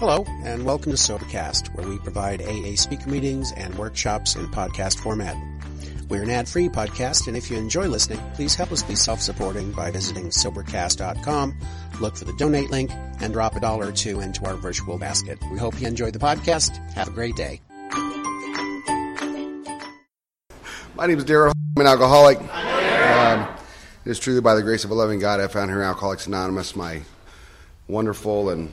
Hello, and welcome to Sobercast, where we provide AA speaker meetings and workshops in podcast format. We're an ad-free podcast, and if you enjoy listening, please help us be self-supporting by visiting Sobercast.com, look for the donate link, and drop a dollar or two into our virtual basket. We hope you enjoyed the podcast. Have a great day. My name is Darin. I'm an alcoholic. Um, it is truly by the grace of a loving God I found here Alcoholics Anonymous my wonderful and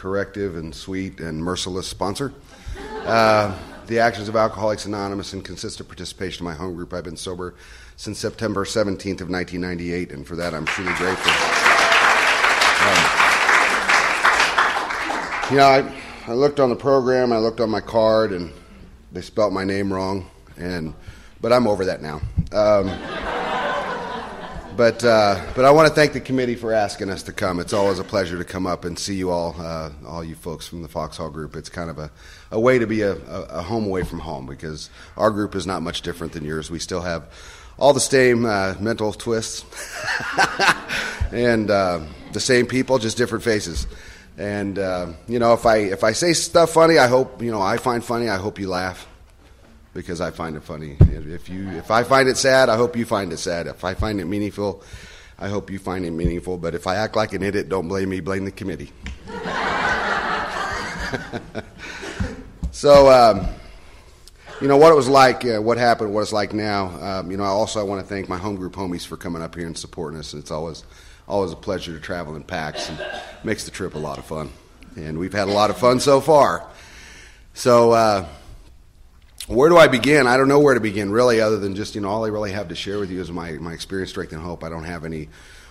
corrective and sweet and merciless sponsor. Uh, the actions of Alcoholics Anonymous and consistent participation in my home group. I've been sober since September 17th of 1998, and for that I'm truly grateful. Um, you know, I, I looked on the program, I looked on my card, and they spelt my name wrong, and but I'm over that now. Um, but uh, but I want to thank the committee for asking us to come. It's always a pleasure to come up and see you all, uh, all you folks from the Foxhall group. It's kind of a, a way to be a, a, home away from home because our group is not much different than yours. We still have all the same uh, mental twists and uh, the same people, just different faces. And uh, you know, if I if I say stuff funny, I hope you know I find funny. I hope you laugh because I find it funny. If you if I find it sad, I hope you find it sad. If I find it meaningful, I hope you find it meaningful. But if I act like an idiot, don't blame me. Blame the committee. so, um, you know what it was like, uh, what happened, what it's like now. Um, you know, also I want to thank my home group homies for coming up here and supporting us. It's always always a pleasure to travel in packs and makes the trip a lot of fun. And we've had a lot of fun so far. So. Uh, where do I begin? I don't know where to begin, really, other than just, you know, all I really have to share with you is my, my experience, strength, and hope. I don't have any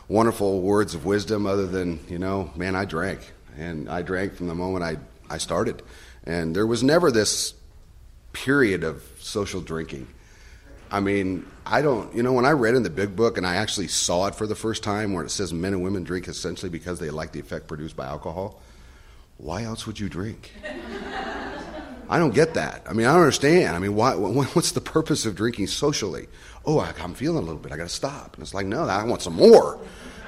wonderful words of wisdom other than, you know, man, I drank. And I drank from the moment I, I started. And there was never this period of social drinking. I mean, I don't, you know, when I read in the big book and I actually saw it for the first time where it says men and women drink essentially because they like the effect produced by alcohol, why else would you drink? I don't get that. I mean, I don't understand. I mean, why, what's the purpose of drinking socially? Oh, I, am feeling a little bit. I got to stop. And it's like, no, I want some more.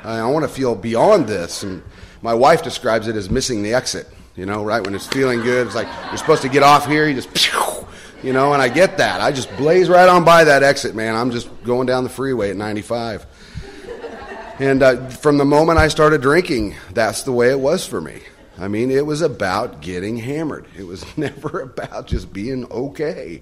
I want to feel beyond this. And my wife describes it as missing the exit. You know, right when it's feeling good, it's like you're supposed to get off here. You just, you know, and I get that. I just blaze right on by that exit, man. I'm just going down the freeway at 95. And uh, from the moment I started drinking, that's the way it was for me. I mean, it was about getting hammered. It was never about just being okay.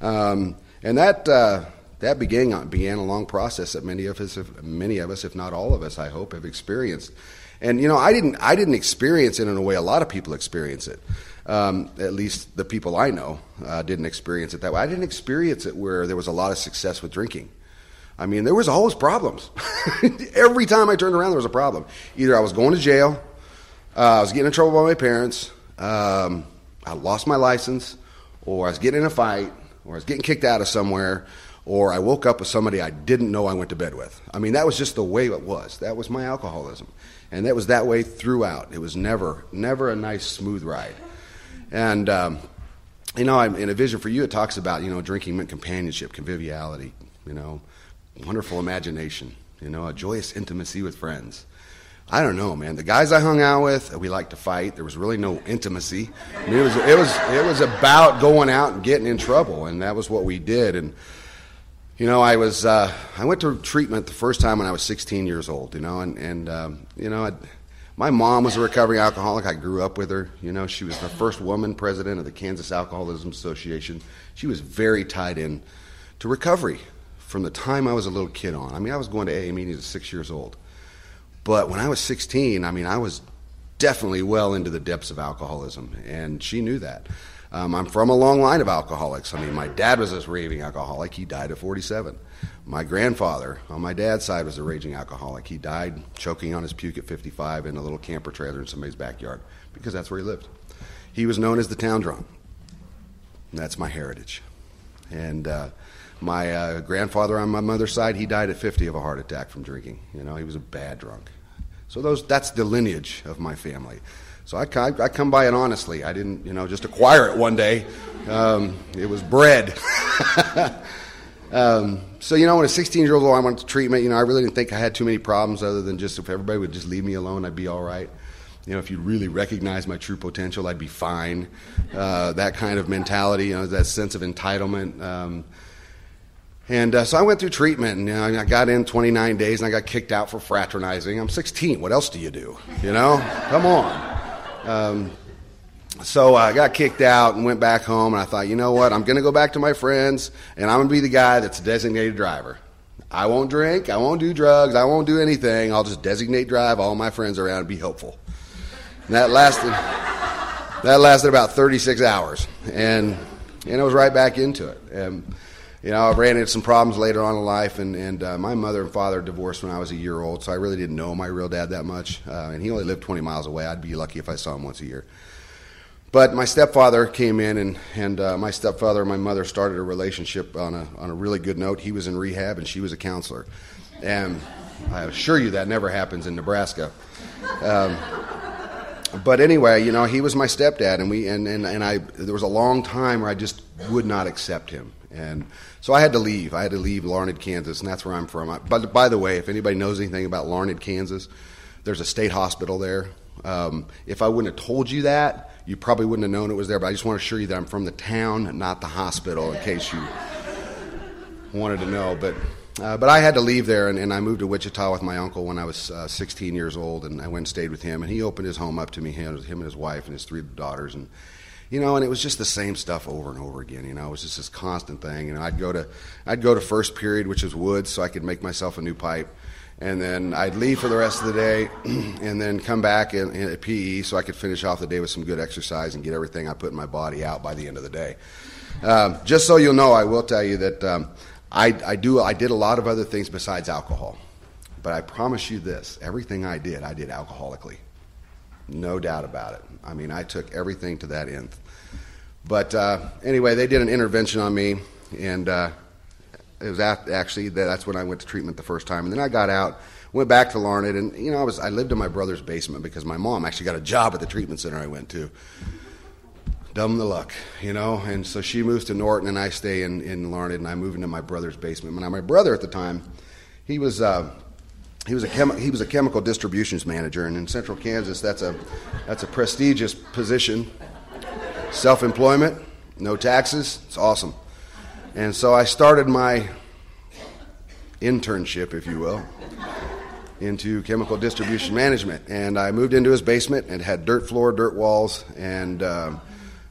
Um, and that uh, that began began a long process that many of us, have, many of us, if not all of us, I hope, have experienced. And you know, I didn't I didn't experience it in a way a lot of people experience it. Um, at least the people I know uh, didn't experience it that way. I didn't experience it where there was a lot of success with drinking. I mean, there was always problems. Every time I turned around, there was a problem. Either I was going to jail uh, I was getting in trouble by my parents. Um, I lost my license, or I was getting in a fight, or I was getting kicked out of somewhere, or I woke up with somebody I didn't know I went to bed with. I mean, that was just the way it was. That was my alcoholism. And that was that way throughout. It was never, never a nice, smooth ride. And, um, you know, in a vision for you, it talks about, you know, drinking meant companionship, conviviality, you know, wonderful imagination, you know, a joyous intimacy with friends. I don't know, man. The guys I hung out with, we liked to fight. There was really no intimacy. I mean, it was it was it was about going out and getting in trouble, and that was what we did. And you know, I was uh, I went to treatment the first time when I was 16 years old. You know, and and um, you know, I'd, my mom was a recovering alcoholic. I grew up with her. You know, she was the first woman president of the Kansas Alcoholism Association. She was very tied in to recovery from the time I was a little kid on. I mean, I was going to AA meetings at six years old. But when I was 16, I mean, I was definitely well into the depths of alcoholism, and she knew that. Um, I'm from a long line of alcoholics. I mean, my dad was a raving alcoholic. He died at 47. My grandfather on my dad's side was a raging alcoholic. He died choking on his puke at 55 in a little camper trailer in somebody's backyard because that's where he lived. He was known as the town drunk. That's my heritage. And uh, my uh, grandfather on my mother's side, he died at 50 of a heart attack from drinking. You know, he was a bad drunk. So those, that's the lineage of my family. So I, I, come by it honestly. I didn't, you know, just acquire it one day. Um, it was bred. um, so, you know, when a 16 year old, I went to treatment, you know, I really didn't think I had too many problems other than just if everybody would just leave me alone, I'd be all right. you know, if you really recognize my true potential, I'd be fine. Uh, that kind of mentality, you know, that sense of entitlement. Um, and uh, so I went through treatment, and you know, I got in 29 days, and I got kicked out for fraternizing. I'm 16. What else do you do? You know, come on. Um, so I got kicked out and went back home, and I thought, you know what? I'm going to go back to my friends, and I'm going to be the guy that's a designated driver. I won't drink, I won't do drugs, I won't do anything. I'll just designate drive all my friends around and be helpful. And that lasted that lasted about 36 hours, and and I was right back into it. And you know, I ran into some problems later on in life, and and uh, my mother and father divorced when I was a year old, so I really didn't know my real dad that much. Uh, and he only lived 20 miles away. I'd be lucky if I saw him once a year. But my stepfather came in, and, and uh, my stepfather and my mother started a relationship on a, on a really good note. He was in rehab, and she was a counselor. And I assure you that never happens in Nebraska. Um, but anyway, you know, he was my stepdad, and we and, and, and I there was a long time where I just would not accept him, and so I had to leave. I had to leave Larned, Kansas, and that's where I'm from. But by the way, if anybody knows anything about Larned, Kansas, there's a state hospital there. Um, if I wouldn't have told you that, you probably wouldn't have known it was there, but I just want to assure you that I'm from the town, not the hospital, in case you wanted to know. But uh, but I had to leave there, and, and, I moved to Wichita with my uncle when I was uh, 16 years old, and I went and stayed with him. And he opened his home up to me, him, him and his wife and his three daughters, and you know, and it was just the same stuff over and over again. You know, it was just this constant thing. You know, I'd go to I'd go to first period, which was woods, so I could make myself a new pipe and then I'd leave for the rest of the day, and then come back in, in, PE so I could finish off the day with some good exercise and get everything I put in my body out by the end of the day. Um, just so you'll know, I will tell you that um, I, I do I did a lot of other things besides alcohol, but I promise you this: everything I did, I did alcoholically, no doubt about it. I mean, I took everything to that nth. But uh, anyway, they did an intervention on me, and uh, it was actually that's when I went to treatment the first time, and then I got out, went back to Larned, and you know I was I lived in my brother's basement because my mom actually got a job at the treatment center I went to. Dumb the luck, you know, and so she moves to Norton, and I stay in in Larned, and I move into my brother's basement. Now my brother at the time, he was. Uh, he was a chemi- he was a chemical distributions manager, and in Central Kansas, that's a that's a prestigious position. Self employment, no taxes, it's awesome. And so I started my internship, if you will, into chemical distribution management. And I moved into his basement and had dirt floor, dirt walls, and um,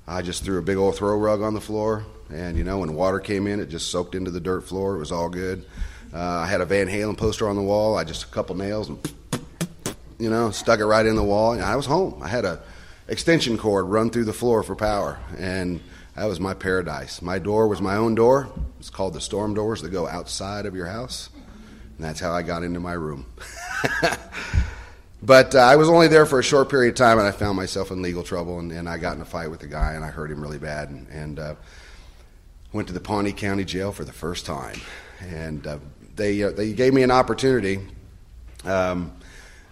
I just threw a big old throw rug on the floor. And you know, when water came in, it just soaked into the dirt floor. It was all good. Uh, I had a Van Halen poster on the wall. I just a couple nails and you know stuck it right in the wall. And I was home. I had a extension cord run through the floor for power, and that was my paradise. My door was my own door. It's called the storm doors that go outside of your house. And that's how I got into my room. but uh, I was only there for a short period of time, and I found myself in legal trouble. And, and I got in a fight with a guy, and I hurt him really bad. And, and uh, went to the Pawnee County Jail for the first time. And uh, they, uh, they gave me an opportunity. Um,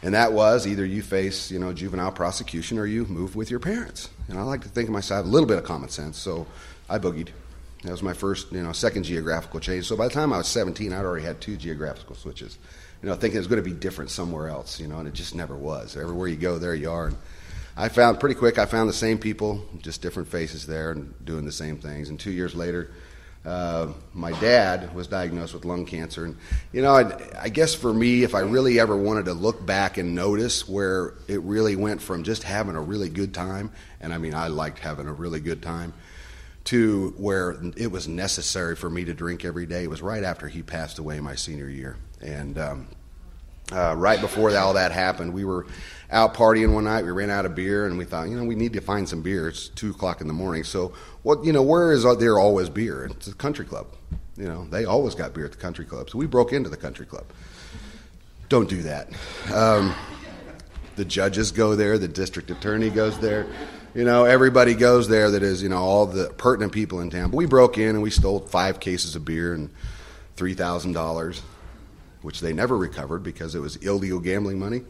and that was either you face, you know, juvenile prosecution or you move with your parents. And I like to think of myself, a little bit of common sense, so I boogied. That was my first, you know, second geographical change. So by the time I was 17, I'd already had two geographical switches. You know, thinking it was going to be different somewhere else, you know, and it just never was. Everywhere you go, there you are. And I found pretty quick, I found the same people, just different faces there and doing the same things. And two years later, uh, my dad was diagnosed with lung cancer. And, you know, I, I, guess for me, if I really ever wanted to look back and notice where it really went from just having a really good time, and I mean, I liked having a really good time, to where it was necessary for me to drink every day, it was right after he passed away my senior year. And um, uh, right before all that happened, we were out partying one night. We ran out of beer, and we thought, you know, we need to find some beer. It's two o'clock in the morning. So, what, you know, where is there always beer? It's a country club. You know, they always got beer at the country club. So we broke into the country club. Don't do that. Um, the judges go there. The district attorney goes there. You know, everybody goes there that is, you know, all the pertinent people in town. But we broke in and we stole five cases of beer and three thousand dollars, which they never recovered because it was illegal gambling money.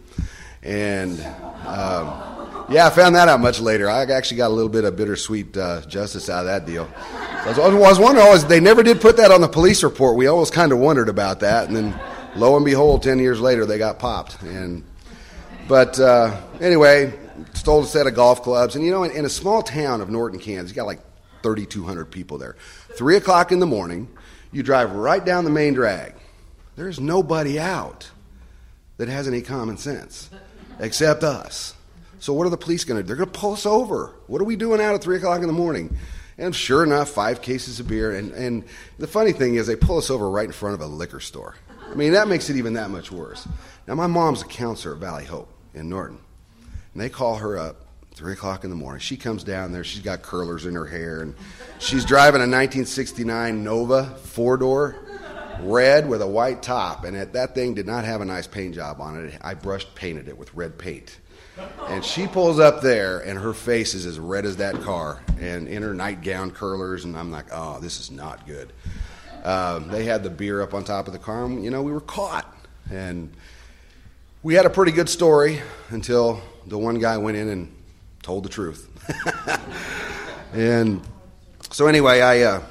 And um, yeah, I found that out much later. I actually got a little bit of bittersweet uh, justice out of that deal. I was, I was wondering, always, they never did put that on the police report. We always kind of wondered about that. And then lo and behold, 10 years later, they got popped. And But uh, anyway, stole a set of golf clubs. And you know, in, in a small town of Norton, Kansas, you got like 3,200 people there. Three o'clock in the morning, you drive right down the main drag. There's nobody out that has any common sense except us. So what are the police going to do? They're going to pull us over. What are we doing out at 3 o'clock in the morning? And sure enough, five cases of beer. And, and the funny thing is, they pull us over right in front of a liquor store. I mean, that makes it even that much worse. Now, my mom's a counselor at Valley Hope in Norton. And they call her up three o'clock in the morning. She comes down there. She's got curlers in her hair, and she's driving a 1969 Nova four door, red with a white top. And it, that thing did not have a nice paint job on it. I brushed painted it with red paint. And she pulls up there, and her face is as red as that car, and in her nightgown curlers. And I'm like, oh, this is not good. Um, they had the beer up on top of the car, and you know we were caught. And we had a pretty good story until the one guy went in and told the truth. and so, anyway, I uh,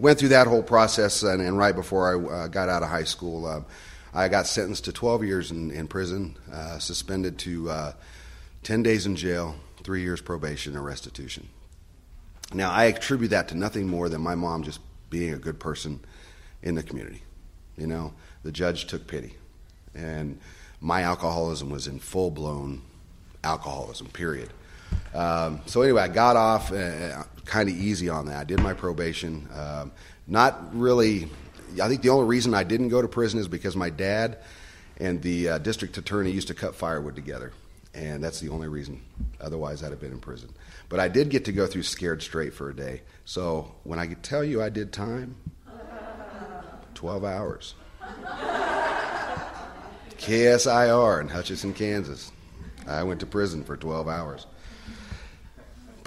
went through that whole process, and, and right before I uh, got out of high school, uh, I got sentenced to 12 years in, in prison, uh, suspended to uh, 10 days in jail, three years probation, and restitution. Now, I attribute that to nothing more than my mom just being a good person in the community. You know, the judge took pity. And my alcoholism was in full blown alcoholism, period. Um, so anyway, I got off uh, kind of easy on that. I did my probation. Um, not really. I think the only reason I didn't go to prison is because my dad and the uh, district attorney used to cut firewood together, and that's the only reason. Otherwise, I'd have been in prison. But I did get to go through scared straight for a day. So when I could tell you I did time, twelve hours. KSIR in Hutchinson, Kansas. I went to prison for 12 hours.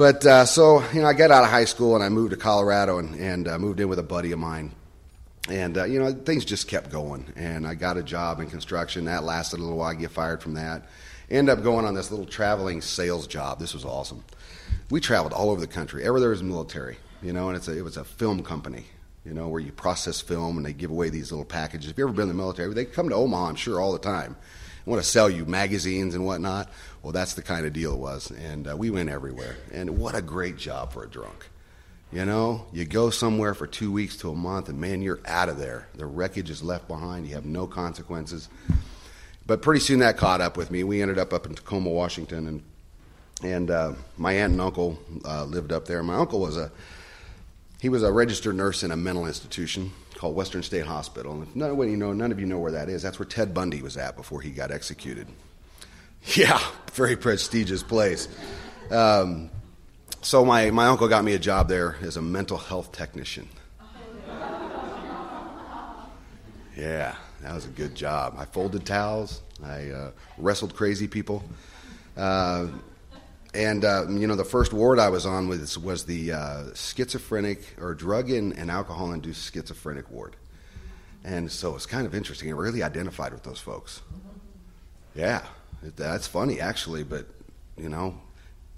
But uh, so, you know, I got out of high school and I moved to Colorado and, and uh, moved in with a buddy of mine. And, uh, you know, things just kept going. And I got a job in construction. That lasted a little while. I get fired from that. End up going on this little traveling sales job. This was awesome. We traveled all over the country. Everywhere there was military, you know, and it's a, it was a film company, you know, where you process film and they give away these little packages. If you've ever been in the military, they come to Omaha, I'm sure, all the time want to sell you magazines and whatnot. Well, that's the kind of deal it was. And uh, we went everywhere. And what a great job for a drunk. You know, you go somewhere for two weeks to a month, and man, you're out of there. The wreckage is left behind. You have no consequences. But pretty soon that caught up with me. We ended up up in Tacoma, Washington, and and uh, my aunt and uncle uh, lived up there. My uncle was a he was a registered nurse in a mental institution, called Western State Hospital. And none, of you know, none of you know where that is, that's where Ted Bundy was at before he got executed. Yeah, very prestigious place. Um, so my, my uncle got me a job there as a mental health technician. Yeah, that was a good job. I folded towels. I uh, wrestled crazy people. Uh, and uh, you know, the first ward I was on was was the uh, schizophrenic or drug and, alcohol induced schizophrenic ward, and so it's kind of interesting. I really identified with those folks. Yeah, that's funny actually, but you know,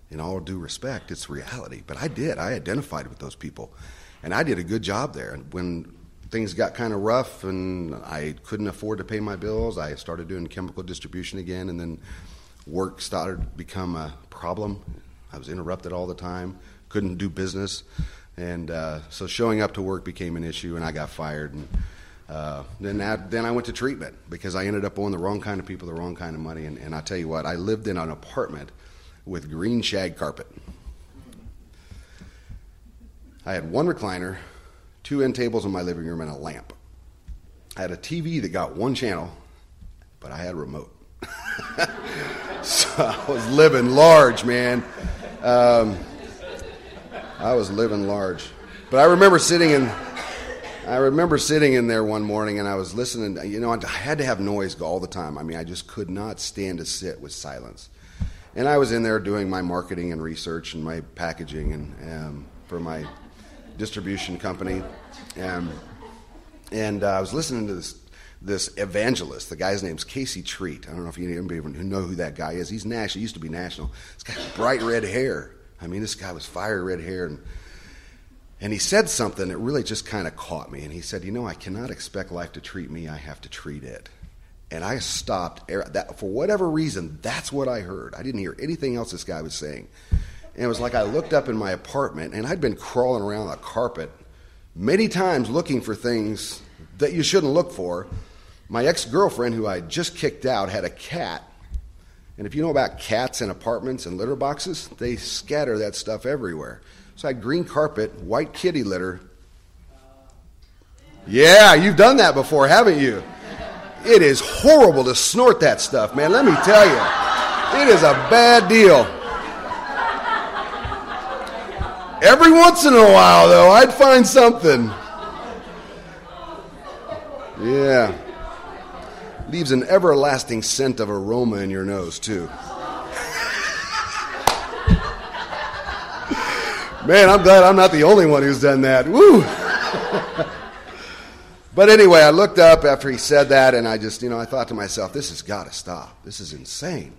in all due respect, it's reality. But I did. I identified with those people, and I did a good job there. And when things got kind of rough and I couldn't afford to pay my bills, I started doing chemical distribution again, and then work started to become a problem. I was interrupted all the time, couldn't do business, and uh, so showing up to work became an issue, and I got fired. And uh, then that, then I went to treatment because I ended up owing the wrong kind of people, the wrong kind of money. And, and I tell you what, I lived in an apartment with green shag carpet. I had one recliner, two end tables in my living room, and a lamp. I had a TV that got one channel, but I had a remote. so I was living large, man. Um, I was living large. But I remember sitting in. I remember sitting in there one morning and I was listening. You know, I had to have noise all the time. I mean, I just could not stand to sit with silence. And I was in there doing my marketing and research and my packaging and um, for my distribution company, and and uh, I was listening to this this evangelist. The guy's name's Casey Treat. I don't know if you anybody who know who that guy is. He's national. He used to be national. This guy has bright red hair. I mean, this guy was fire red hair, and and he said something that really just kind of caught me. And he said, "You know, I cannot expect life to treat me. I have to treat it." And I stopped. Er, that, for whatever reason, that's what I heard. I didn't hear anything else this guy was saying. And it was like I looked up in my apartment, and I'd been crawling around the carpet many times looking for things that you shouldn't look for. My ex girlfriend, who I just kicked out, had a cat. And if you know about cats in apartments and litter boxes, they scatter that stuff everywhere. So I had green carpet, white kitty litter. Yeah, you've done that before, haven't you? It is horrible to snort that stuff, man. Let me tell you. It is a bad deal. Every once in a while, though, I'd find something. Yeah. Leaves an everlasting scent of aroma in your nose, too. Man, I'm glad I'm not the only one who's done that. Woo! but anyway, I looked up after he said that, and I just, you know, I thought to myself, this has got to stop. This is insane.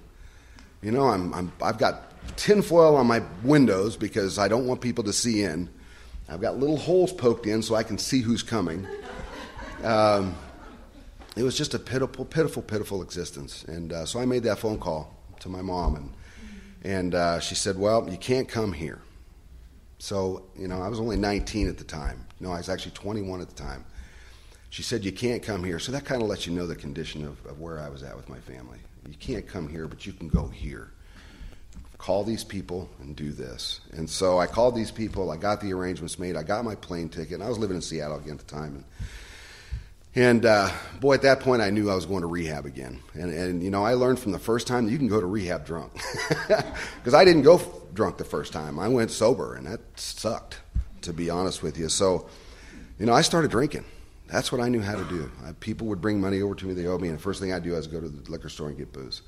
You know, I'm, I'm, I've got tinfoil on my windows because I don't want people to see in. I've got little holes poked in so I can see who's coming. Um, it was just a pitiful, pitiful, pitiful existence. And uh, so I made that phone call to my mom, and, and uh, she said, Well, you can't come here. So, you know, I was only 19 at the time. No, I was actually 21 at the time. She said, You can't come here. So that kind of lets you know the condition of, of where I was at with my family. You can't come here, but you can go here call these people and do this. And so I called these people. I got the arrangements made. I got my plane ticket. And I was living in Seattle again at the time. And, and uh, boy, at that point, I knew I was going to rehab again. And, and you know, I learned from the first time that you can go to rehab drunk. Because I didn't go f- drunk the first time. I went sober, and that sucked, to be honest with you. So, you know, I started drinking. That's what I knew how to do. I, people would bring money over to me, they owed me, and the first thing I'd do is go to the liquor store and get booze.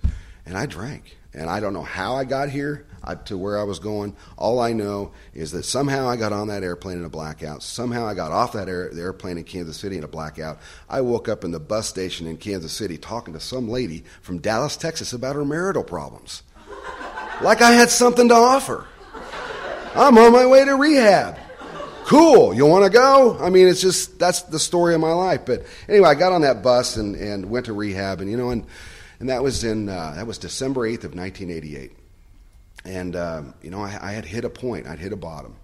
And I drank. And I don't know how I got here I, to where I was going. All I know is that somehow I got on that airplane in a blackout. Somehow I got off that air, airplane in Kansas City in a blackout. I woke up in the bus station in Kansas City talking to some lady from Dallas, Texas about her marital problems. like I had something to offer. I'm on my way to rehab. Cool. You want to go? I mean, it's just, that's the story of my life. But anyway, I got on that bus and, and went to rehab. And, you know, and and that was in uh, that was December eighth of nineteen eighty eight. And um, you know, I, I, had hit a point. I'd hit a bottom,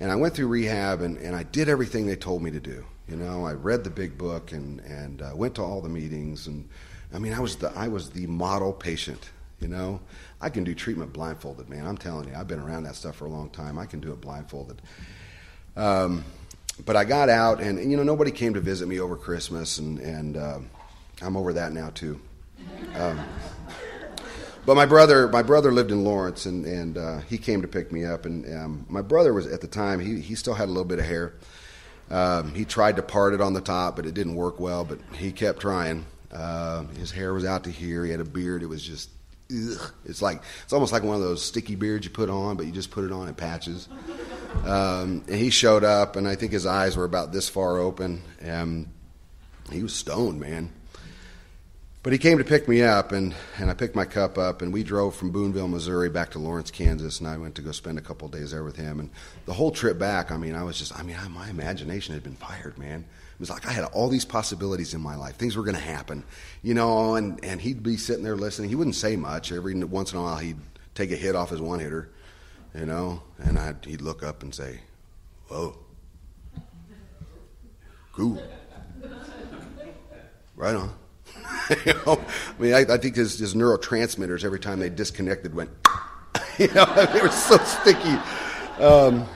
and I went through rehab, and, and I did everything they told me to do. You know, I read the big book and and uh, went to all the meetings, and I mean, I was the I was the model patient. You know, I can do treatment blindfolded, man. I'm telling you, I've been around that stuff for a long time. I can do it blindfolded. Um, but I got out, and, and, you know, nobody came to visit me over Christmas, and and uh, I'm over that now too. Um, but my brother, my brother lived in Lawrence, and and uh, he came to pick me up. And um, my brother was at the time he he still had a little bit of hair. Um, he tried to part it on the top, but it didn't work well. But he kept trying. Uh, his hair was out to here. He had a beard. It was just, ugh. it's like it's almost like one of those sticky beards you put on, but you just put it on in patches. Um, and he showed up, and I think his eyes were about this far open. And he was stoned, man. But he came to pick me up, and, and I picked my cup up, and we drove from Boonville, Missouri, back to Lawrence, Kansas, and I went to go spend a couple days there with him. And the whole trip back, I mean, I was just, I mean, I, my imagination had been fired, man. It was like I had all these possibilities in my life. Things were going to happen, you know, and, and he'd be sitting there listening. He wouldn't say much. Every once in a while, he'd take a hit off his one hitter, you know, and I'd, he'd look up and say, Whoa, cool. Right on. You know, I mean, I, I think his, his, neurotransmitters every time they disconnected went, you know, they were so sticky. Um,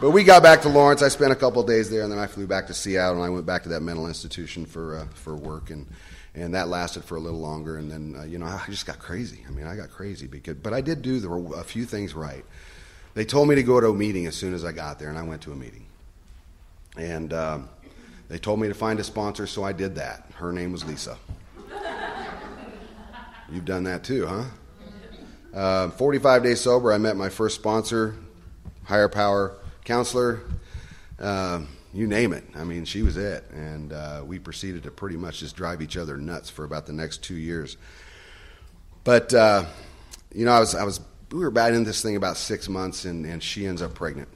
but we got back to Lawrence. I spent a couple days there, and then I flew back to Seattle, and I went back to that mental institution for uh, for work, and and that lasted for a little longer. And then uh, you know, I just got crazy. I mean, I got crazy because, but I did do the, a few things right. They told me to go to a meeting as soon as I got there, and I went to a meeting. And um, they told me to find a sponsor, so I did that. Her name was Lisa. You've done that too, huh? Uh, 45 days sober, I met my first sponsor, higher power counselor, uh, you name it. I mean, she was it. And uh, we proceeded to pretty much just drive each other nuts for about the next two years. But, uh, you know, I was, I was, we were bad in this thing about six months, and, and she ends up pregnant.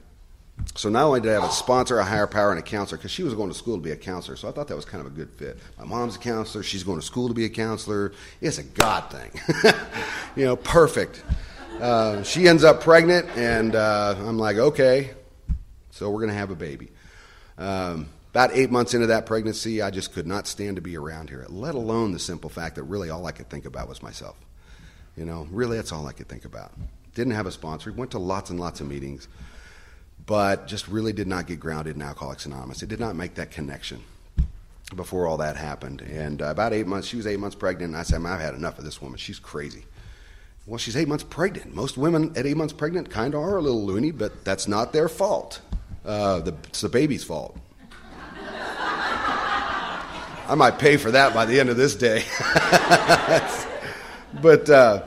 So not only did I have a sponsor, a higher power, and a counselor, because she was going to school to be a counselor, so I thought that was kind of a good fit. My mom's a counselor; she's going to school to be a counselor. It's a God thing, you know, perfect. Uh, she ends up pregnant, and uh, I'm like, okay, so we're going to have a baby. Um, about eight months into that pregnancy, I just could not stand to be around here, let alone the simple fact that really all I could think about was myself. You know, really, that's all I could think about. Didn't have a sponsor. Went to lots and lots of meetings but just really did not get grounded in Alcoholics Anonymous. It did not make that connection before all that happened. And uh, about eight months, she was eight months pregnant, and I said, I've had enough of this woman. She's crazy. Well, she's eight months pregnant. Most women at eight months pregnant kind of are a little loony, but that's not their fault. Uh, the, it's the baby's fault. I might pay for that by the end of this day. but uh,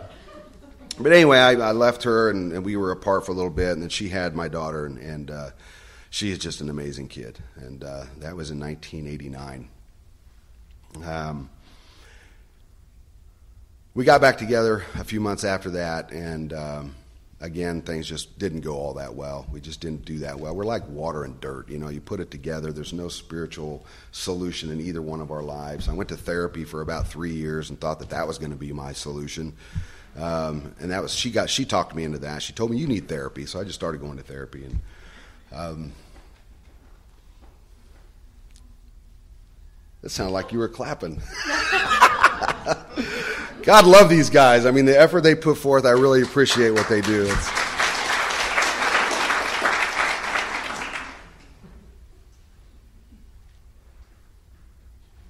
but anyway, I, I left her and, and, we were apart for a little bit, and then she had my daughter, and, and uh, she is just an amazing kid. And uh, that was in 1989. Um, we got back together a few months after that, and um, again, things just didn't go all that well. We just didn't do that well. We're like water and dirt. You know, you put it together, there's no spiritual solution in either one of our lives. I went to therapy for about three years and thought that that was going to be my solution. Um, and that was she got she talked me into that. She told me you need therapy, so I just started going to therapy. And um, that sounded like you were clapping. God love these guys. I mean, the effort they put forth, I really appreciate what they do. It's,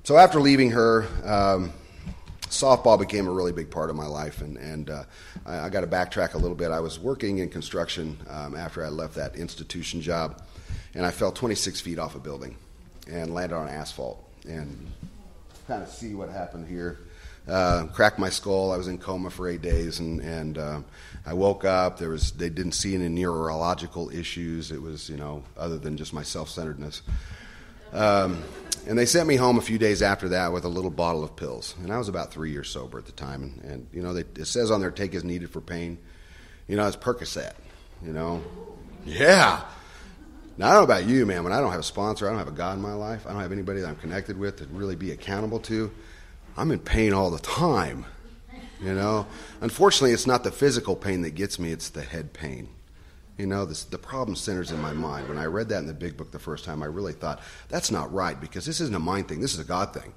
so after leaving her. Um, softball became a really big part of my life, and, and uh, I, I got to backtrack a little bit. I was working in construction um, after I left that institution job, and I fell 26 feet off a building and landed on asphalt. And kind of see what happened here. Uh, cracked my skull. I was in coma for eight days, and and uh, I woke up. There was they didn't see any neurological issues. It was you know other than just my self centeredness. Um, and they sent me home a few days after that with a little bottle of pills. And I was about three years sober at the time. And, and you know, they, it says on there, take as needed for pain. You know, it's Percocet. You know, yeah. Now, I don't know about you, man. When I don't have a sponsor, I don't have a God in my life, I don't have anybody that I'm connected with to really be accountable to, I'm in pain all the time. You know, unfortunately, it's not the physical pain that gets me, it's the head pain. You know, this, the problem centers in my mind. When I read that in the big book the first time, I really thought, that's not right because this isn't a mind thing, this is a God thing.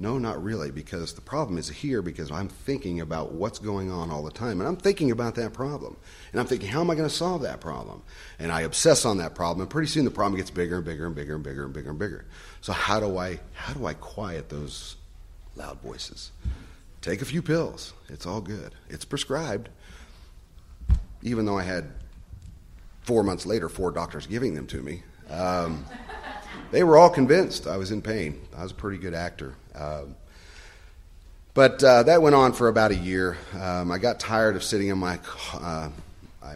No, not really, because the problem is here because I'm thinking about what's going on all the time. And I'm thinking about that problem. And I'm thinking, how am I going to solve that problem? And I obsess on that problem, and pretty soon the problem gets bigger and bigger and bigger and bigger and bigger and bigger. So how do I how do I quiet those loud voices? Take a few pills. It's all good. It's prescribed. Even though I had four months later, four doctors giving them to me. Um, they were all convinced I was in pain. I was a pretty good actor. Um, but uh, that went on for about a year. Um, I got tired of sitting in my uh,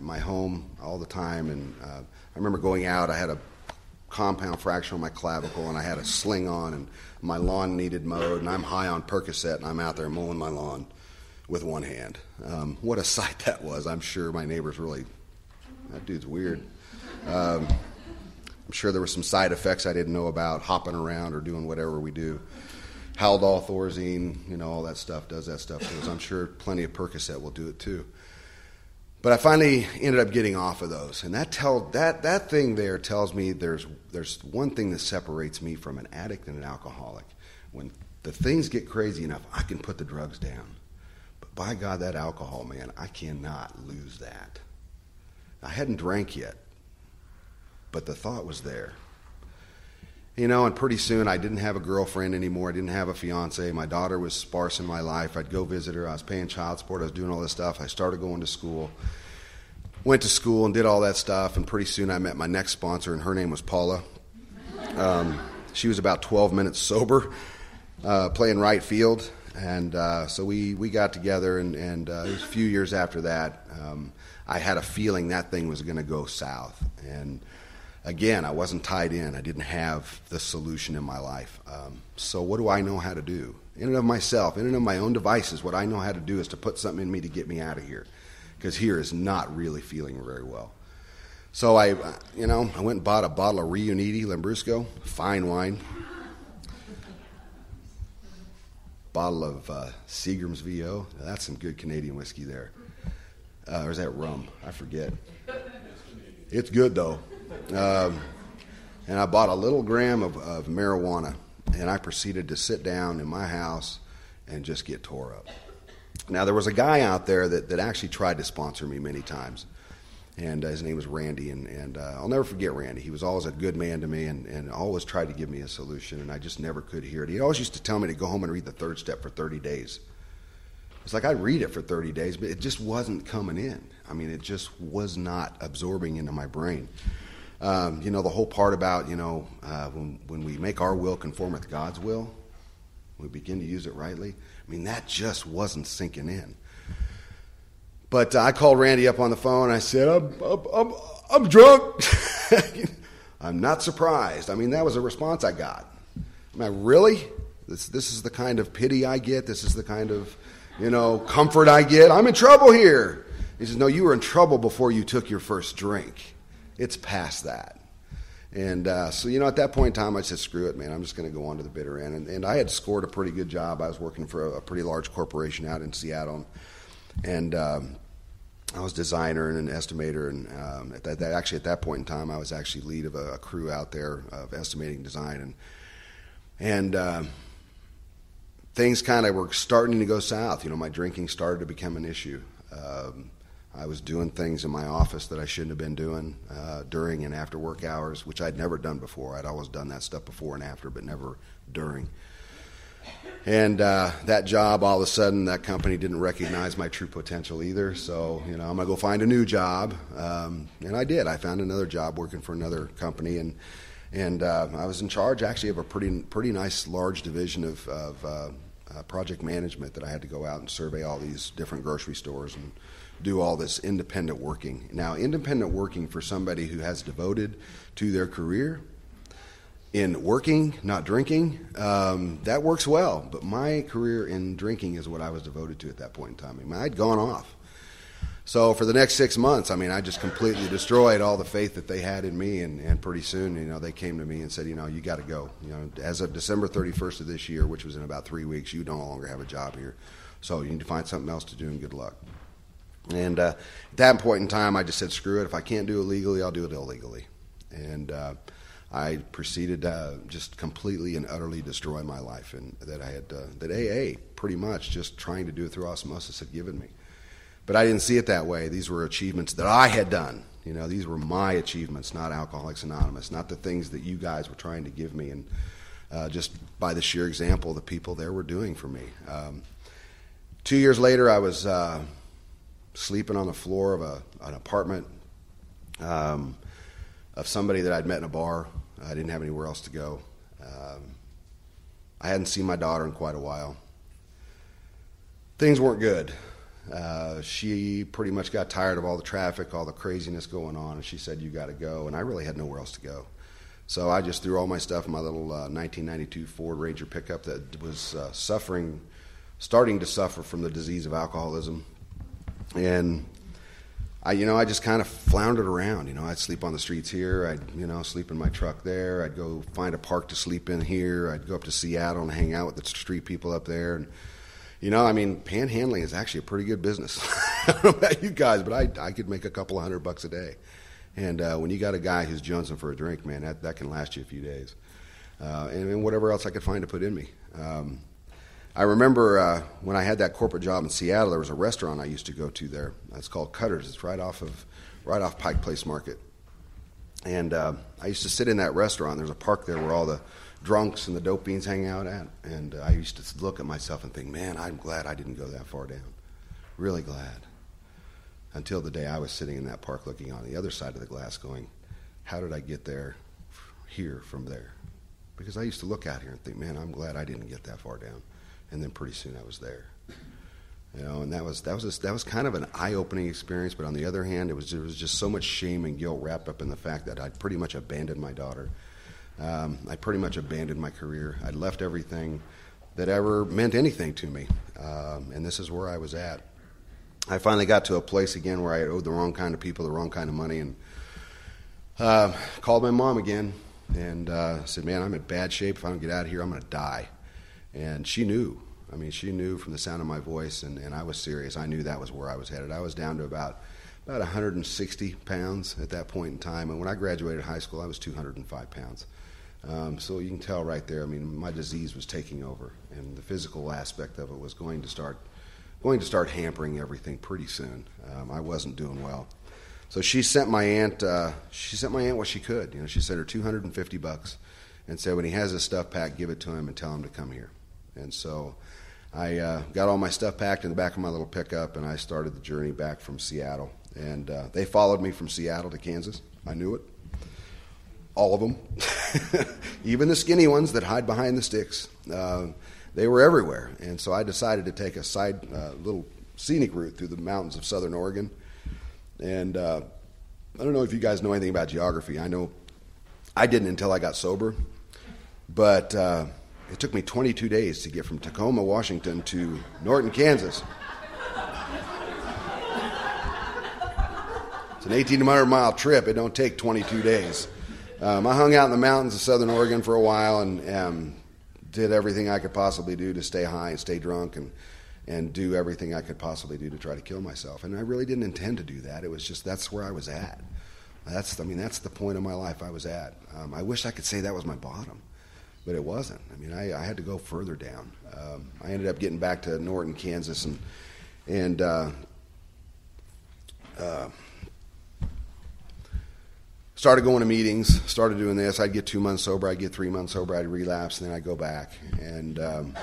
my home all the time, and uh, I remember going out. I had a compound fracture on my clavicle, and I had a sling on, and my lawn needed mowed, and I'm high on Percocet, and I'm out there mowing my lawn with one hand. Um, what a sight that was! I'm sure my neighbors really that dude's weird. Um, I'm sure there were some side effects I didn't know about, hopping around or doing whatever we do. Haldol, Thorazine, you know, all that stuff does that stuff to us. I'm sure plenty of Percocet will do it too. But I finally ended up getting off of those, and that tell that that thing there tells me there's there's one thing that separates me from an addict and an alcoholic. When the things get crazy enough, I can put the drugs down. But by God, that alcohol, man, I cannot lose that. I hadn't drank yet, but the thought was there. You know, and pretty soon I didn't have a girlfriend anymore. I didn't have a fiance. My daughter was sparse in my life. I'd go visit her. I was paying child support. I was doing all this stuff. I started going to school. Went to school and did all that stuff. And pretty soon I met my next sponsor, and her name was Paula. Um, she was about 12 minutes sober, uh, playing right field. And uh, so we, we got together, and, and uh, it was a few years after that. Um, I had a feeling that thing was going to go south. And again, I wasn't tied in. I didn't have the solution in my life. Um, so, what do I know how to do? In and of myself, in and of my own devices, what I know how to do is to put something in me to get me out of here. Because here is not really feeling very well. So I, you know, I went and bought a bottle of Riunite Lambrusco, fine wine. Bottle of uh, Seagram's VO. Now, that's some good Canadian whiskey there. Uh, or is that rum? I forget. It's good though. Um, and I bought a little gram of, of marijuana, and I proceeded to sit down in my house and just get tore up. Now, there was a guy out there that, that actually tried to sponsor me many times, and uh, his name was Randy. And, and uh, I'll never forget Randy. He was always a good man to me and, and always tried to give me a solution, and I just never could hear it. He always used to tell me to go home and read the third step for 30 days. It's like I'd read it for 30 days, but it just wasn't coming in. I mean, it just was not absorbing into my brain. Um, you know, the whole part about, you know, uh, when, when we make our will conform with God's will, we begin to use it rightly. I mean, that just wasn't sinking in. But uh, I called Randy up on the phone. I said, I'm, I'm, I'm, I'm drunk. I'm not surprised. I mean, that was a response I got. I mean, really? This, this is the kind of pity I get. This is the kind of, you know, comfort I get. I'm in trouble here. He says, No, you were in trouble before you took your first drink. It's past that. And uh, so, you know, at that point in time, I said, screw it, man. I'm just going to go on to the bitter end. And, and, I had scored a pretty good job. I was working for a, a pretty large corporation out in Seattle. And um, I was designer and an estimator. And um, at that, that, actually, at that point in time, I was actually lead of a, a crew out there of estimating design. And, and uh, things kind of were starting to go south. You know, my drinking started to become an issue. Um, I was doing things in my office that I shouldn't have been doing uh, during and after work hours, which I'd never done before. I'd always done that stuff before and after, but never during. And uh, that job, all of a sudden, that company didn't recognize my true potential either. So, you know, I'm gonna go find a new job, um, and I did. I found another job working for another company, and and uh, I was in charge actually of a pretty pretty nice large division of, of uh, uh, project management that I had to go out and survey all these different grocery stores and do all this independent working. Now, independent working for somebody who has devoted to their career in working, not drinking, um, that works well. But my career in drinking is what I was devoted to at that point in time. I mean, I'd gone off. So for the next six months, I mean, I just completely destroyed all the faith that they had in me, and, and pretty soon, you know, they came to me and said, you know, you got to go. You know, as of December 31st of this year, which was in about three weeks, you no longer have a job here. So you need to find something else to do, and good luck. And uh, at that point in time, I just said, screw it. If I can't do it legally, I'll do it illegally. And uh, I proceeded to just completely and utterly destroy my life, and that I had uh, that AA pretty much just trying to do it through osmosis had given me. But I didn't see it that way. These were achievements that I had done. You know, these were my achievements, not Alcoholics Anonymous, not the things that you guys were trying to give me, and uh, just by the sheer example the people there were doing for me. Um, two years later, I was uh, sleeping on the floor of a, an apartment um, of somebody that I'd met in a bar. I didn't have anywhere else to go. Um, I hadn't seen my daughter in quite a while. Things weren't good. Uh, she pretty much got tired of all the traffic, all the craziness going on, and she said, You got to go. And I really had nowhere else to go. So I just threw all my stuff in my little uh, 1992 Ford Ranger pickup that was uh, suffering, starting to suffer from the disease of alcoholism and I, you know, I just kind of floundered around. You know, I'd sleep on the streets here. I'd, you know, sleep in my truck there. I'd go find a park to sleep in here. I'd go up to Seattle and hang out with the street people up there. And, you know, I mean, panhandling is actually a pretty good business. I don't know about you guys, but I, I could make a couple of hundred bucks a day. And uh, when you got a guy who's jonesing for a drink, man, that, that can last you a few days. Uh, and, and, whatever else I could find to put in me. Um, I remember uh, when I had that corporate job in Seattle, there was a restaurant I used to go to there. It's called Cutters. It's right off of right off Pike Place Market. And uh, I used to sit in that restaurant. There's a park there where all the drunks and the dope beans hang out at. And uh, I used to look at myself and think, man, I'm glad I didn't go that far down. Really glad. Until the day I was sitting in that park looking on the other side of the glass going, how did I get there here from there? Because I used to look out here and think, man, I'm glad I didn't get that far down and then pretty soon I was there. You know, and that was that was a, that was kind of an eye-opening experience. But on the other hand, it was there was just so much shame and guilt wrapped up in the fact that I'd pretty much abandoned my daughter. Um, I pretty much abandoned my career. I'd left everything that ever meant anything to me, um, and this is where I was at. I finally got to a place again where I owed the wrong kind of people the wrong kind of money, and Uh, called my mom again and uh, said, "Man, I'm in bad shape. If I don't get out of here, I'm going to die." And she knew. I mean, she knew from the sound of my voice, and, and I was serious. I knew that was where I was headed. I was down to about about 160 pounds at that point in time, and when I graduated high school, I was 205 pounds. Um, so you can tell right there. I mean, my disease was taking over, and the physical aspect of it was going to start going to start hampering everything pretty soon. Um, I wasn't doing well. So she sent my aunt. Uh, she sent my aunt what she could. You know, she sent her 250 bucks, and said when he has his stuff packed, give it to him and tell him to come here. And so I uh, got all my stuff packed in the back of my little pickup, and I started the journey back from Seattle. And uh, they followed me from Seattle to Kansas. I knew it. All of them, even the skinny ones that hide behind the sticks. Uh, they were everywhere. And so I decided to take a side uh, little scenic route through the mountains of southern Oregon. And uh, I don't know if you guys know anything about geography. I know I didn't until I got sober. But uh, it took me 22 days to get from Tacoma, Washington to Norton, Kansas. It's an 1,800 mile trip. It don't take 22 days. Um, I hung out in the mountains of southern Oregon for a while and um, did everything I could possibly do to stay high and stay drunk and and do everything I could possibly do to try to kill myself. And I really didn't intend to do that. It was just that's where I was at. That's I mean that's the point of my life I was at. Um, I wish I could say that was my bottom, but it wasn't. I mean I, I had to go further down. Um, I ended up getting back to Norton, Kansas, and and. Uh, uh, started going to meetings, started doing this. I'd get two months sober, I'd get three months sober, I'd relapse, and then I'd go back. And um,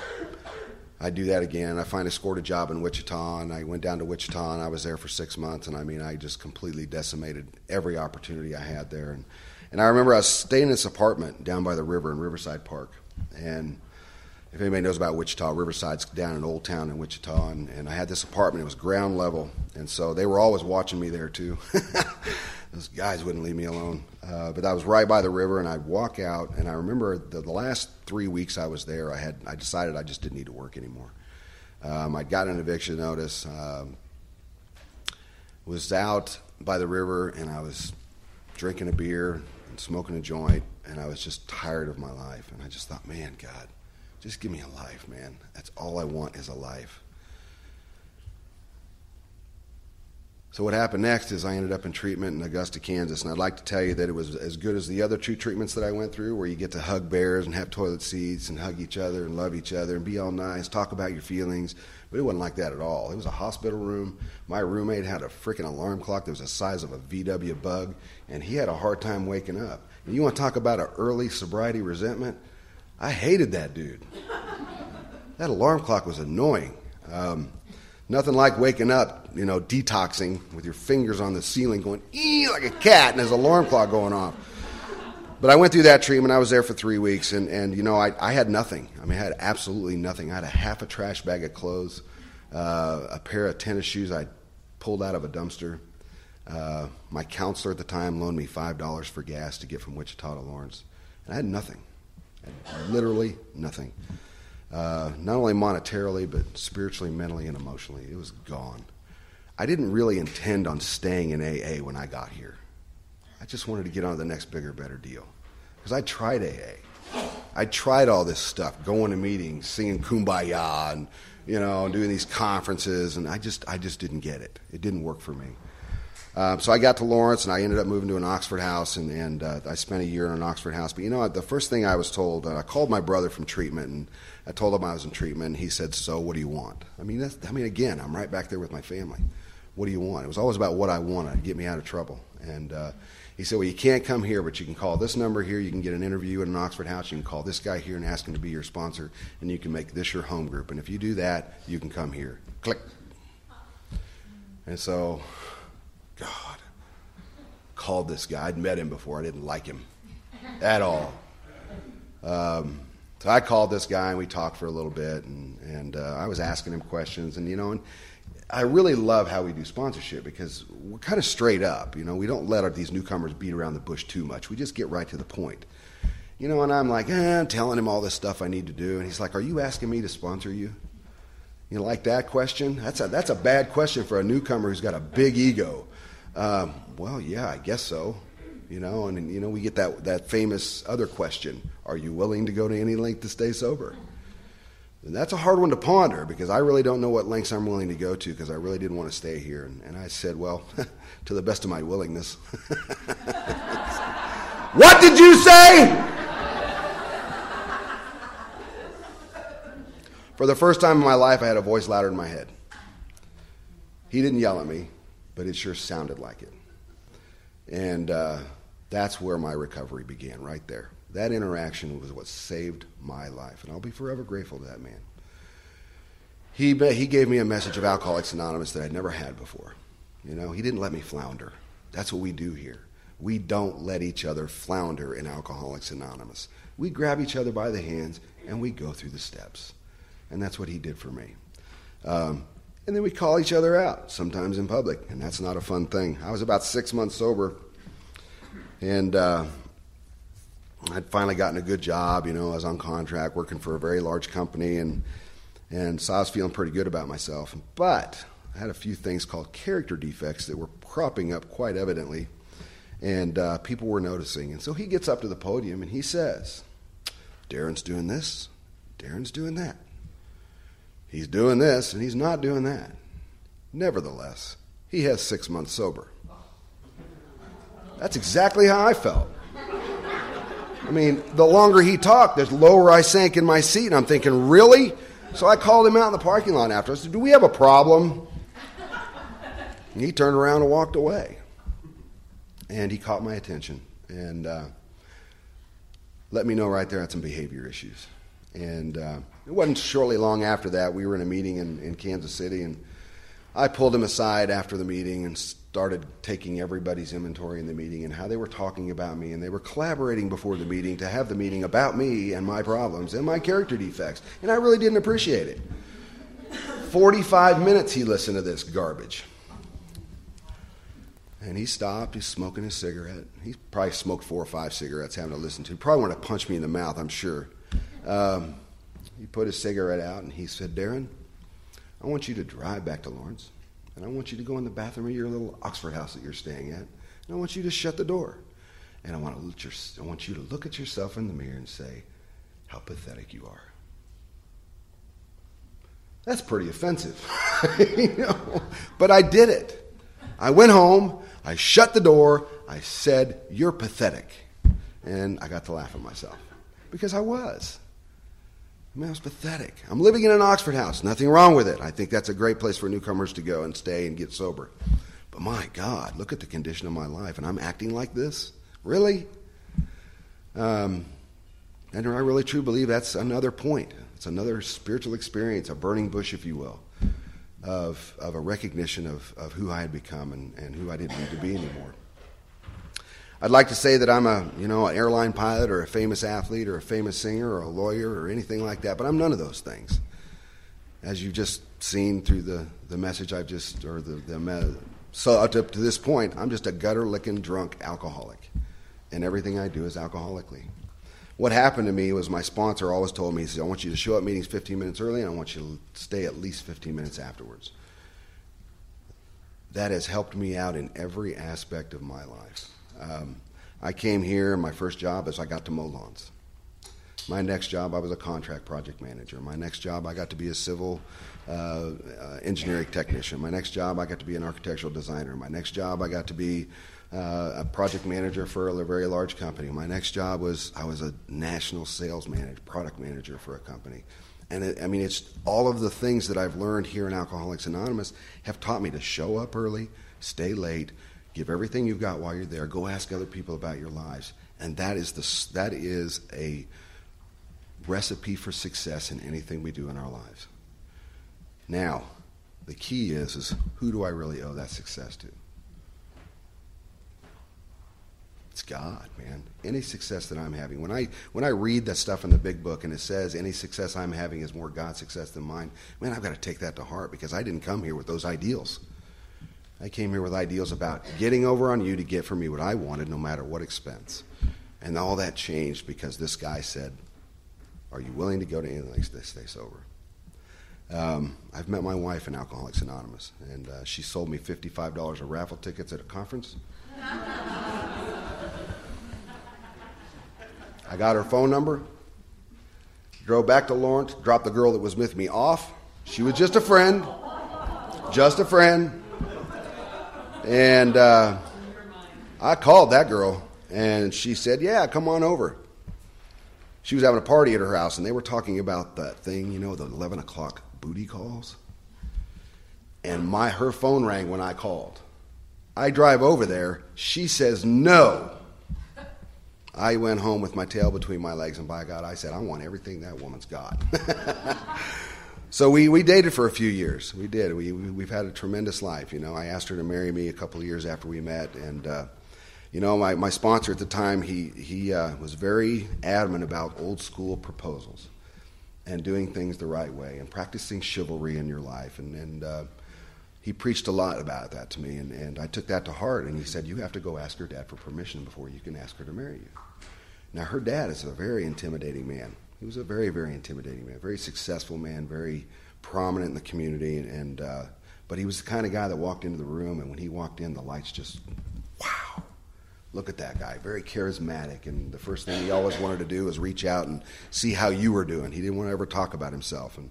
I'd do that again. I finally scored a job in Wichita, and I went down to Wichita, and I was there for six months. And I mean, I just completely decimated every opportunity I had there. And, and I remember I was staying in this apartment down by the river in Riverside Park. And if anybody knows about Wichita, Riverside's down in Old Town in Wichita, and, and I had this apartment. It was ground level, and so they were always watching me there too. those guys wouldn't leave me alone. Uh, but I was right by the river, and I'd walk out, and I remember the, the, last three weeks I was there, I had I decided I just didn't need to work anymore. Um, I got an eviction notice. Um, was out by the river, and I was drinking a beer and smoking a joint, and I was just tired of my life, and I just thought, man, God, just give me a life, man. That's all I want is a life. So what happened next is I ended up in treatment in Augusta, Kansas, and I'd like to tell you that it was as good as the other two treatments that I went through, where you get to hug bears and have toilet seats and hug each other and love each other and be all nice, talk about your feelings. But it wasn't like that at all. It was a hospital room. My roommate had a freaking alarm clock that was the size of a VW bug, and he had a hard time waking up. And you want to talk about an early sobriety resentment? I hated that dude. That alarm clock was annoying. Um, Nothing like waking up, you know, detoxing with your fingers on the ceiling going, ee, like a cat, and there's an alarm clock going off. But I went through that treatment. I was there for three weeks, and, and you know, I, I had nothing. I mean, I had absolutely nothing. I had a half a trash bag of clothes, uh, a pair of tennis shoes I pulled out of a dumpster. Uh, my counselor at the time loaned me $5 for gas to get from Wichita to Lawrence. And I had nothing. I had literally nothing uh, not only monetarily, but spiritually, mentally, and emotionally. It was gone. I didn't really intend on staying in AA when I got here. I just wanted to get on to the next bigger, better deal. Because I tried AA. I tried all this stuff, going to meetings, singing kumbaya, and you know, doing these conferences, and I just, I just didn't get it. It didn't work for me. Uh, so I got to Lawrence, and I ended up moving to an Oxford house, and, and uh, I spent a year in an Oxford house. But you know, the first thing I was told, uh, I called my brother from treatment, and I told him I was in treatment. And he said, "So, what do you want?" I mean, that's, I mean, again, I'm right back there with my family. What do you want? It was always about what I wanted to get me out of trouble. And uh, he said, "Well, you can't come here, but you can call this number here. You can get an interview at an Oxford house. You can call this guy here and ask him to be your sponsor, and you can make this your home group. And if you do that, you can come here." Click. And so, God, called this guy. I'd met him before. I didn't like him at all. Um, so I called this guy and we talked for a little bit, and, and uh, I was asking him questions, and you know, and I really love how we do sponsorship because we're kind of straight up. You know, we don't let our, these newcomers beat around the bush too much. We just get right to the point. You know, and I'm like, eh, I'm telling him all this stuff I need to do, and he's like, "Are you asking me to sponsor you?" You like that question? That's a that's a bad question for a newcomer who's got a big ego. Um, well, yeah, I guess so. You know, and you know we get that that famous other question: Are you willing to go to any length to stay sober? And that's a hard one to ponder because I really don't know what lengths I'm willing to go to because I really didn't want to stay here. And, and I said, well, to the best of my willingness. what did you say? For the first time in my life, I had a voice louder in my head. He didn't yell at me, but it sure sounded like it. And uh, that's where my recovery began, right there. That interaction was what saved my life, and I'll be forever grateful to that man. He, he gave me a message of Alcoholics Anonymous that I'd never had before. You know, he didn't let me flounder. That's what we do here. We don't let each other flounder in Alcoholics Anonymous. We grab each other by the hands and we go through the steps. And that's what he did for me. Um, and then we call each other out, sometimes in public, and that's not a fun thing. I was about six months sober, and uh, I'd finally gotten a good job. You know, I was on contract working for a very large company, and and so I was feeling pretty good about myself. But I had a few things called character defects that were cropping up quite evidently, and uh, people were noticing. And so he gets up to the podium and he says, "Darin's doing this, Darin's doing that. He's doing this, and he's not doing that. Nevertheless, he has six months sober." That's exactly how I felt. I mean, the longer he talked, the lower I sank in my seat. And I'm thinking, really? So I called him out in the parking lot after. I said, Do we have a problem? And he turned around and walked away. And he caught my attention and uh, let me know right there I had some behavior issues. And uh, it wasn't shortly long after that, we were in a meeting in, in Kansas City, and I pulled him aside after the meeting and started taking everybody's inventory in the meeting and how they were talking about me and they were collaborating before the meeting to have the meeting about me and my problems and my character defects and i really didn't appreciate it. 45 minutes he listened to this garbage. And he stopped he's smoking his cigarette. He probably smoked four or five cigarettes having to listen to He probably wanted to punch me in the mouth i'm sure um, he put his cigarette out and he said darin i want you to drive back to lawrence and I want you to go in the bathroom of your little Oxford house that you're staying at, and I want you to shut the door. And I want, to your, I want you to look at yourself in the mirror and say, how pathetic you are. That's pretty offensive. you know? But I did it. I went home, I shut the door, I said, You're pathetic. And I got to laugh at myself because I was. I mean, I was pathetic. I'm living in an Oxford house. Nothing wrong with it. I think that's a great place for newcomers to go and stay and get sober. But my God, look at the condition of my life, and I'm acting like this? Really? Um, and I really truly believe that's another point. It's another spiritual experience, a burning bush, if you will, of, of a recognition of, of who I had become and, and who I didn't need to be anymore. I'd like to say that I'm a, you know, an airline pilot or a famous athlete or a famous singer or a lawyer or anything like that, but I'm none of those things. As you've just seen through the, the message I've just, or the, the so up to, to this point, I'm just a gutter licking drunk alcoholic. And everything I do is alcoholically. What happened to me was my sponsor always told me, he said, I want you to show up meetings 15 minutes early and I want you to stay at least 15 minutes afterwards. That has helped me out in every aspect of my life. Um, I came here, my first job is I got to mow lawns. My next job, I was a contract project manager. My next job, I got to be a civil uh, uh, engineering technician. My next job, I got to be an architectural designer. My next job, I got to be uh, a project manager for a very large company. My next job was I was a national sales manager, product manager for a company. And it, I mean, it's all of the things that I've learned here in Alcoholics Anonymous have taught me to show up early, stay late, Give everything you've got while you're there. Go ask other people about your lives. And that is, the, that is a recipe for success in anything we do in our lives. Now, the key is, is who do I really owe that success to? It's God, man. Any success that I'm having. When I when I read that stuff in the big book and it says any success I'm having is more God success than mine, man, I've got to take that to heart because I didn't come here with those ideals. I came here with ideals about getting over on you to get for me what I wanted, no matter what expense. And all that changed because this guy said, Are you willing to go to anything to stay sober? Um, I've met my wife in Alcoholics Anonymous, and uh, she sold me $55 of raffle tickets at a conference. I got her phone number, drove back to Lawrence, dropped the girl that was with me off. She was just a friend, just a friend. And uh, I called that girl, and she said, Yeah, come on over. She was having a party at her house, and they were talking about that thing, you know, the 11 o'clock booty calls. And my her phone rang when I called. I drive over there. She says no. I went home with my tail between my legs, and by God, I said, I want everything that woman's got. so we, we dated for a few years. We did. We, we, have had a tremendous life. You know, I asked her to marry me a couple of years after we met, and, uh, you know, my, my sponsor at the time, he, he uh, was very adamant about old school proposals and doing things the right way and practicing chivalry in your life. And, and uh, he preached a lot about that to me, and, and I took that to heart. And he said, You have to go ask her dad for permission before you can ask her to marry you. Now, her dad is a very intimidating man. He was a very, very intimidating man, very successful man, very prominent in the community. And, uh, but he was the kind of guy that walked into the room, and when he walked in, the lights just, wow, look at that guy, very charismatic. And the first thing he always wanted to do was reach out and see how you were doing. He didn't want to ever talk about himself. And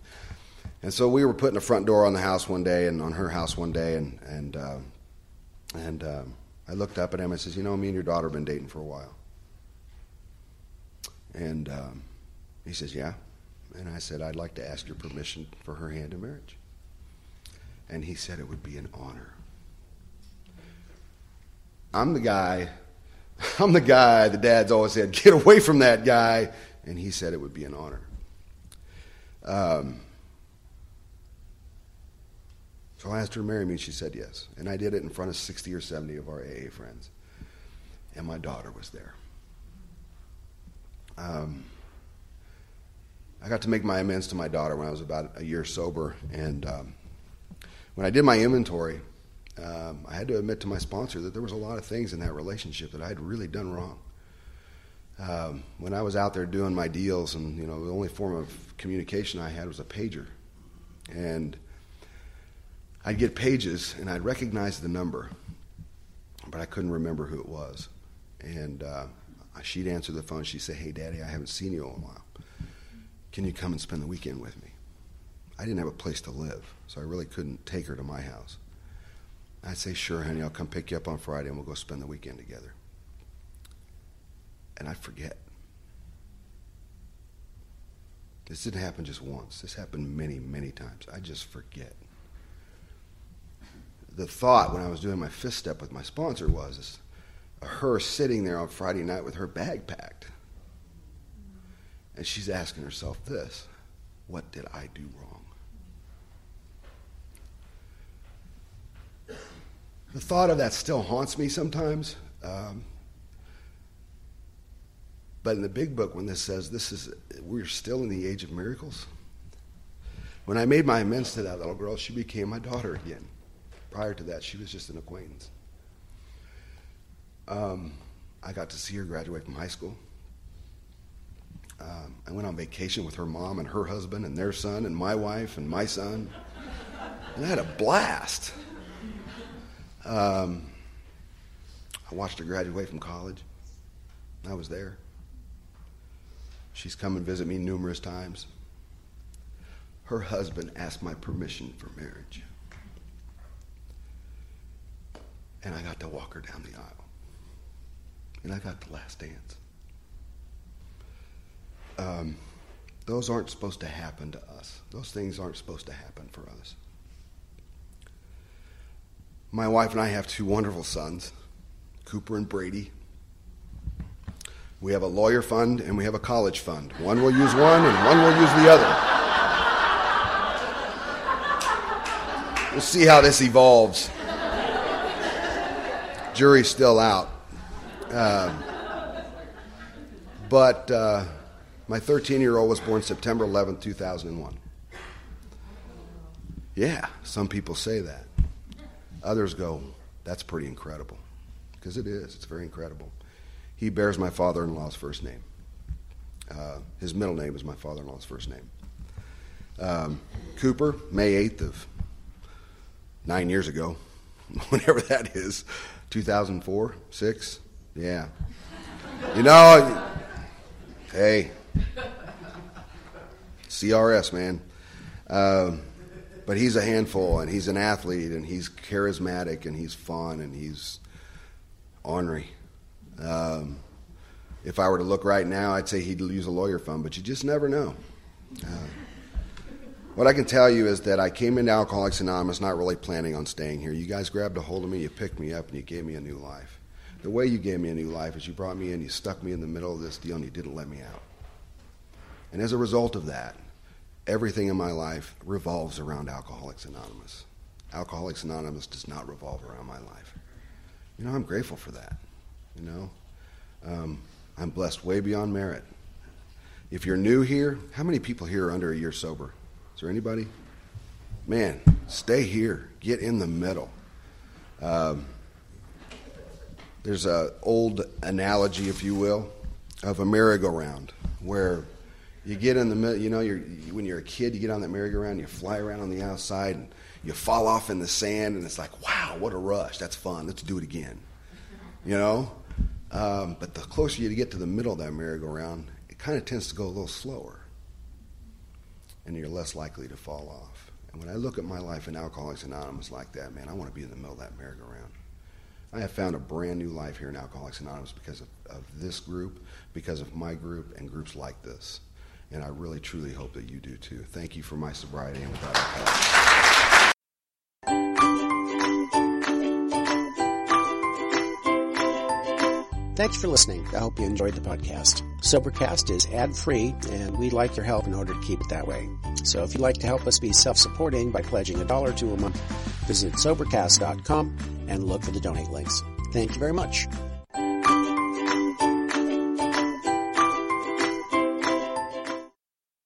and so we were putting a front door on the house one day, and on her house one day, and and uh, and uh, I looked up at him. and says, "You know, me and your daughter have been dating for a while." And um, he says, "Yeah." And I said, "I'd like to ask your permission for her hand in marriage." And he said it would be an honor. I'm the guy. I'm the guy. The dad's always said, "Get away from that guy," and he said it would be an honor. Um, so I asked her to marry me, and she said yes. And I did it in front of 60 or 70 of our AA friends. And my daughter was there. Um, I got to make my amends to my daughter when I was about a year sober. And um, when I did my inventory, um, I had to admit to my sponsor that there was a lot of things in that relationship that I had really done wrong. Um, when I was out there doing my deals, and you know, the only form of communication I had was a pager, and I'd get pages and I'd recognize the number, but I couldn't remember who it was. And uh, she'd answer the phone. She'd say, Hey, Daddy, I haven't seen you in a while. Can you come and spend the weekend with me? I didn't have a place to live, so I really couldn't take her to my house. I'd say, Sure, honey, I'll come pick you up on Friday and we'll go spend the weekend together. And I'd forget. This didn't happen just once. This happened many, many times. I just forget the thought when I was doing my fifth step with my sponsor was uh, her sitting there on Friday night with her bag packed. And she's asking herself this what did I do wrong? The thought of that still haunts me sometimes. Um, but in the big book, when this says this is, we're still in the age of miracles. When I made my amends to that little girl, she became my daughter again. Prior to that, she was just an acquaintance. Um, I got to see her graduate from high school. Um, I went on vacation with her mom and her husband and their son and my wife and my son. And I had a blast. Um, I watched her graduate from college. I was there. She's come and visit me numerous times. Her husband asked my permission for marriage. And I got to walk her down the aisle. And I got the last dance. Um, those aren't supposed to happen to us. Those things aren't supposed to happen for us. My wife and I have two wonderful sons, Cooper and Brady. We have a lawyer fund and we have a college fund. One will use one and one will use the other. We'll see how this evolves jury's still out. Um, but uh, my 13 year old was born September 11, 2001. Yeah, some people say that. Others go, that's pretty incredible. Because it is, it's very incredible. He bears my father in law's first name. Uh, his middle name is my father in law's first name. Um, Cooper, May 8th of nine years ago, whenever that is, 2004, 6? Yeah. You know, Hey, CRS, man. Um, but he's a handful, and he's an athlete, and he's charismatic, and he's fun, and he's ornery. Um, if I were to look right now, I'd say he'd use a lawyer fund, but you just never know. Uh, what I can tell you is that I came into Alcoholics Anonymous not really planning on staying here. You guys grabbed a hold of me, you picked me up, and you gave me a new life. The way you gave me a new life is you brought me in, you stuck me in the middle of this deal, and you didn't let me out. And as a result of that, everything in my life revolves around Alcoholics Anonymous. Alcoholics Anonymous does not revolve around my life. You know, I'm grateful for that. You know, um, I'm blessed way beyond merit. If you're new here, how many people here are under a year sober? Is there anybody? Man, stay here. Get in the middle. Um, there's an old analogy, if you will, of a merry-go-round where you get in the middle. You know, you're, when you're a kid, you get on that merry-go-round, you fly around on the outside, and you fall off in the sand, and it's like, wow, what a rush! That's fun. Let's do it again. You know, um, but the closer you get to the middle of that merry-go-round, it kind of tends to go a little slower, and you're less likely to fall off. And when I look at my life in Alcoholics Anonymous like that, man, I want to be in the middle of that merry-go-round. I have found a brand new life here in Alcoholics Anonymous because of, of this group, because of my group, and groups like this. And I really, truly hope that you do too. Thank you for my sobriety and without help. Thanks for listening. I hope you enjoyed the podcast. Sobercast is ad free, and we'd like your help in order to keep it that way. So if you'd like to help us be self supporting by pledging a dollar to a month, visit Sobercast.com and look for the donate links. Thank you very much.